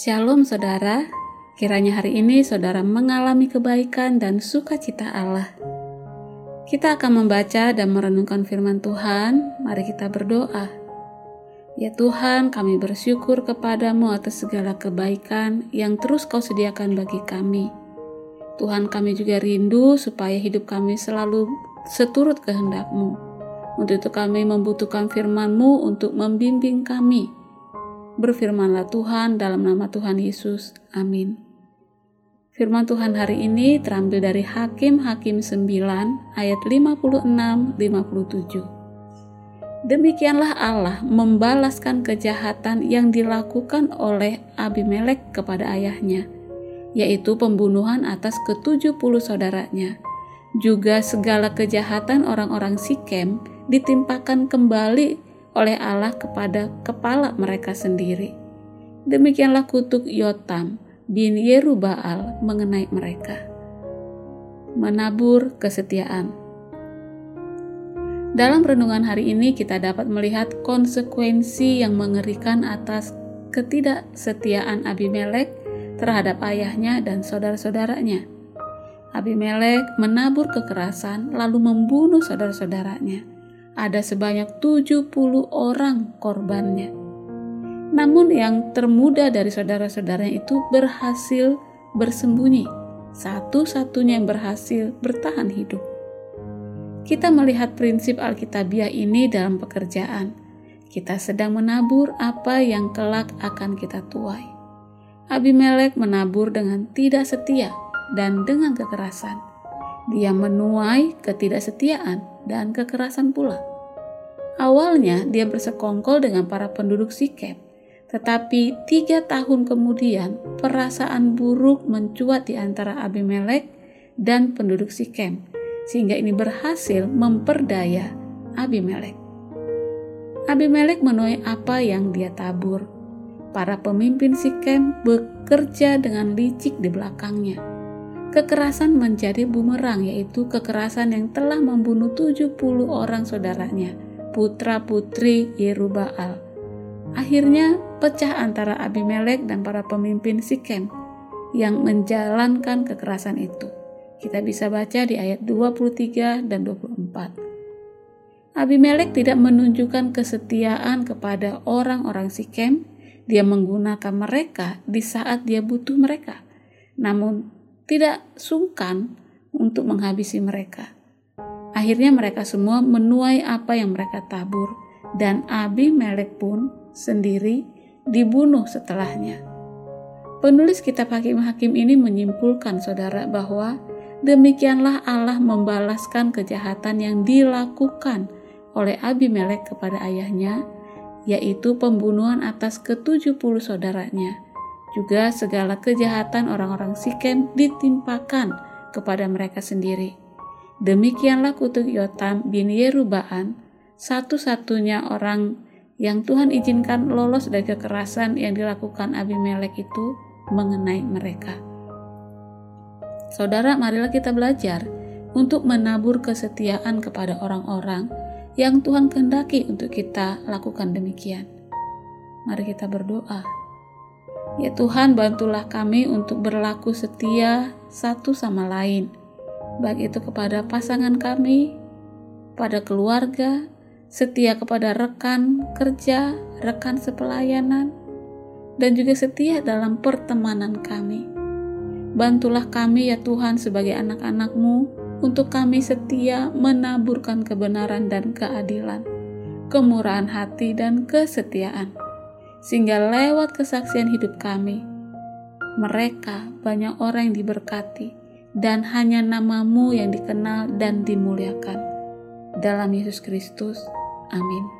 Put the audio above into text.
Shalom saudara, kiranya hari ini saudara mengalami kebaikan dan sukacita Allah. Kita akan membaca dan merenungkan firman Tuhan, mari kita berdoa. Ya Tuhan, kami bersyukur kepadamu atas segala kebaikan yang terus kau sediakan bagi kami. Tuhan kami juga rindu supaya hidup kami selalu seturut kehendakmu. Untuk itu kami membutuhkan firman-Mu untuk membimbing kami. Berfirmanlah Tuhan dalam nama Tuhan Yesus. Amin. Firman Tuhan hari ini terambil dari Hakim-Hakim 9 ayat 56-57. Demikianlah Allah membalaskan kejahatan yang dilakukan oleh Abimelek kepada ayahnya, yaitu pembunuhan atas ketujuh puluh saudaranya, juga segala kejahatan orang-orang Sikem ditimpakan kembali oleh Allah kepada kepala mereka sendiri. Demikianlah kutuk Yotam bin Yerubaal mengenai mereka. Menabur kesetiaan. Dalam renungan hari ini kita dapat melihat konsekuensi yang mengerikan atas ketidaksetiaan Abimelek terhadap ayahnya dan saudara-saudaranya. Abimelek menabur kekerasan lalu membunuh saudara-saudaranya ada sebanyak 70 orang korbannya. Namun yang termuda dari saudara-saudaranya itu berhasil bersembunyi, satu-satunya yang berhasil bertahan hidup. Kita melihat prinsip Alkitabiah ini dalam pekerjaan. Kita sedang menabur apa yang kelak akan kita tuai. Abimelek menabur dengan tidak setia dan dengan kekerasan. Dia menuai ketidaksetiaan dan kekerasan pula. Awalnya dia bersekongkol dengan para penduduk Sikem, tetapi tiga tahun kemudian perasaan buruk mencuat di antara Abimelek dan penduduk Sikem, sehingga ini berhasil memperdaya Abimelek. Abimelek menuai apa yang dia tabur. Para pemimpin Sikem bekerja dengan licik di belakangnya. Kekerasan menjadi bumerang yaitu kekerasan yang telah membunuh 70 orang saudaranya putra-putri Yerubaal. Akhirnya pecah antara Abimelek dan para pemimpin Sikem yang menjalankan kekerasan itu. Kita bisa baca di ayat 23 dan 24. Abimelek tidak menunjukkan kesetiaan kepada orang-orang Sikem. Dia menggunakan mereka di saat dia butuh mereka, namun tidak sungkan untuk menghabisi mereka. Akhirnya mereka semua menuai apa yang mereka tabur dan Abimelek pun sendiri dibunuh setelahnya. Penulis kitab Hakim-Hakim ini menyimpulkan saudara bahwa demikianlah Allah membalaskan kejahatan yang dilakukan oleh Abimelek kepada ayahnya, yaitu pembunuhan atas ketujuh puluh saudaranya. Juga segala kejahatan orang-orang Sikem ditimpakan kepada mereka sendiri. Demikianlah kutuk Yotam bin Yerubaan, satu-satunya orang yang Tuhan izinkan lolos dari kekerasan yang dilakukan Abimelek itu mengenai mereka. Saudara, marilah kita belajar untuk menabur kesetiaan kepada orang-orang yang Tuhan kehendaki untuk kita lakukan demikian. Mari kita berdoa. Ya Tuhan, bantulah kami untuk berlaku setia satu sama lain baik itu kepada pasangan kami, pada keluarga, setia kepada rekan kerja, rekan sepelayanan, dan juga setia dalam pertemanan kami. Bantulah kami ya Tuhan sebagai anak-anakmu untuk kami setia menaburkan kebenaran dan keadilan, kemurahan hati dan kesetiaan, sehingga lewat kesaksian hidup kami, mereka banyak orang yang diberkati, dan hanya namamu yang dikenal dan dimuliakan. Dalam Yesus Kristus, amin.